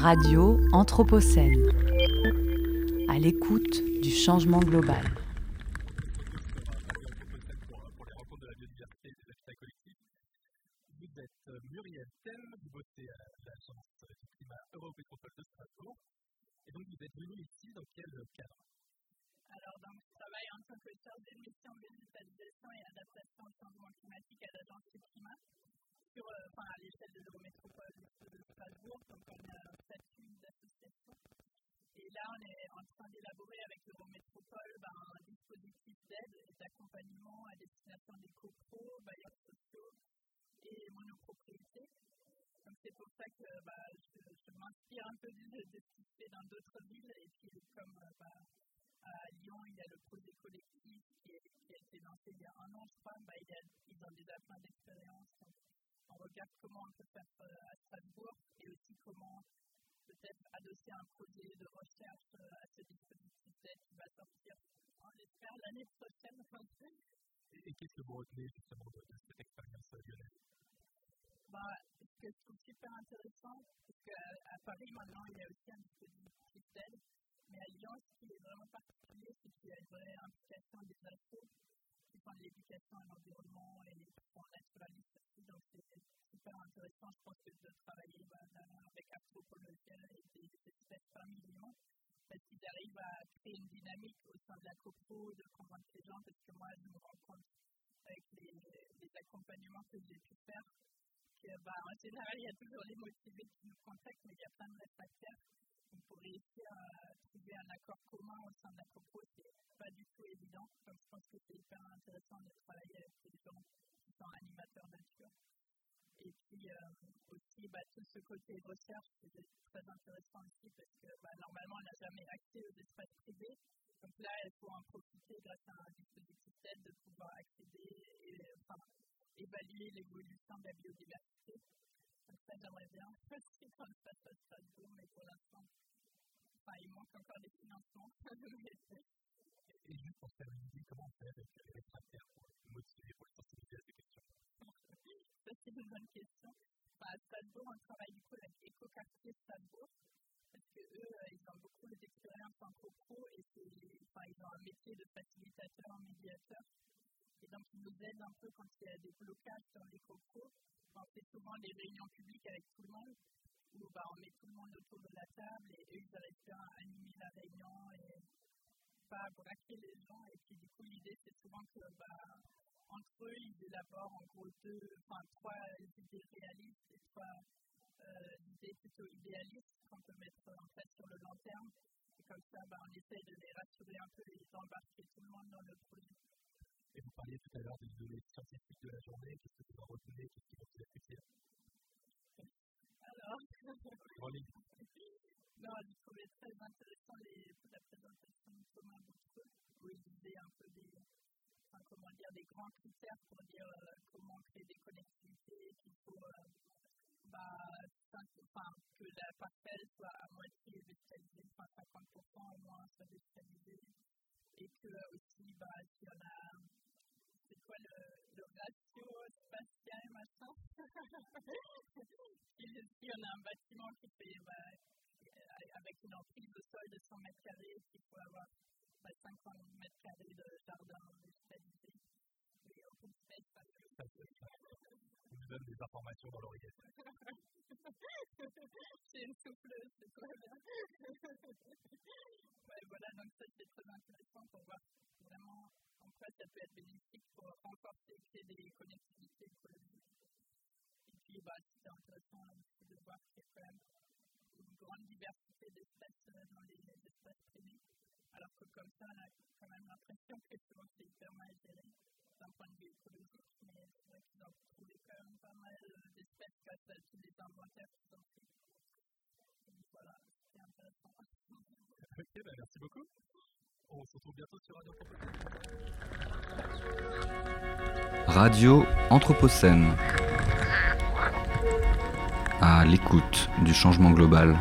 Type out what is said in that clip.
Radio Anthropocène. À l'écoute du changement global. Vous êtes Muriel Thème, vous bossez à l'Agence du climat Eurométropole de Strasbourg. Et donc vous êtes venu ici dans quel cadre? Alors, donc, je travaille en tant que chargée de mission végétalisation et adaptation au changement m'inspire un peu de, ce qui se fait dans d'autres villes. Et puis, comme euh, bah, à Lyon, il y a le projet collectif qui, a été lancé il y a un an, je crois. Bah, il y a, ils ont déjà plein d'expériences. On regarde comment on peut faire euh, à Strasbourg et aussi comment peut-être adosser un projet de recherche euh, à ce dispositif qui va sortir, on l'espère, l'année prochaine. Et, qu'est-ce que vous retenez justement de cette expérience euh, lyonnaise Bah, ce que je trouve super intéressant, c'est qu'à Paris, maintenant, il y a aussi un dispositif d'aide. Mais à Lyon, ce qui est vraiment particulier, c'est qu'il y a une vraie implication des assos qui font de l'éducation à l'environnement et qui sont naturalistes aussi. Donc, c'est super intéressant, je pense, que de travailler bah, avec Anthropologia et des espèces Lyon. Parce qu'ils arrivent à créer une dynamique au sein de la COPO, de convaincre les gens, parce que moi, je me rends compte avec les, les accompagnements que j'ai pu faire que, bah, en général, il y a toujours les motivés qui nous contactent, mais il y a plein de réfractaires. Donc, pour réussir à trouver un accord commun au sein de la COPO, c'est pas du tout évident. Donc, je pense que c'est hyper intéressant de travailler avec des gens qui sont animateurs nature. Et puis euh, aussi, bah, tout ce côté recherche, c'est très intéressant aussi parce que bah, normalement, on n'a jamais accès aux espaces privés. Donc là, il faut en profiter grâce à un dispositif d'aide de pouvoir accéder et enfin, évaluer l'évolution de la biodiversité. Donc ça, j'aimerais bien aussi qu'on le fasse à Strasbourg, mais pour l'instant, enfin, il manque encore des financements. Et juste pour faire une idée, comment faire avec les réfractaires pour les motiver, pour les sensibiliser à ces questions? Ça, c'est une bonne question. Enfin, à Strasbourg, on travaille du coup avec Écoquartier Strasbourg, parce que eux, euh, ils ont beaucoup d'expérience de facilitateur, médiateur. Et donc, ils nous aident un peu quand il y a des blocages dans les copros. On fait souvent des réunions publiques avec tout le monde, où bah, on met tout le monde autour de la table et eux, ils arrivent à animer la réunion et pas braquer les gens. Et puis, du coup, l'idée, c'est souvent que, bah, entre eux, ils élaborent en gros deux, enfin, trois idées réalistes et trois euh, idées plutôt idéalistes données scientifiques de la journée, qu'est-ce que vous en retenez, qu'est-ce qui vous fait plaisir? Alors, En ligne. non, j'ai trouvé très intéressant les, la présentation de Thomas Boutreux, où il disait un peu des, enfin, comment dire, des grands critères pour dire euh, comment créer des connectivités, qu'il faut euh, bah, enfin, que la parcelle soit à moitié végétalisée, enfin 50% au moins soit végétalisée, et que euh, aussi, bah, si on a, avec une emprise de sol de 100 mètres carrés, qu'il faut avoir bah, 50 mètres carrés de jardin végétalisé, et open space, plus. On nous donne des informations dans l'oreillette. c'est une souffleuse, c'est très bien. ouais, voilà, donc ça c'est très intéressant pour voir vraiment en quoi ça peut être bénéfique pour renforcer et créer des connectivités écologiques. Et puis, bah, c'est intéressant aussi de voir qu'il y a quand même grande diversité d'espèces dans les espaces privés. Alors que comme ça, on a quand même l'impression que souvent c'est hyper mal géré d'un point de vue écologique, mais c'est vrai qu'ils ont trouvé quand même pas mal d'espèces grâce à tous les inventaires qu'ils ont fait. Donc voilà, c'est intéressant. Ok, bah merci beaucoup. On se retrouve bientôt sur Radio Anthropocène. Radio Anthropocène. À l'écoute du changement global.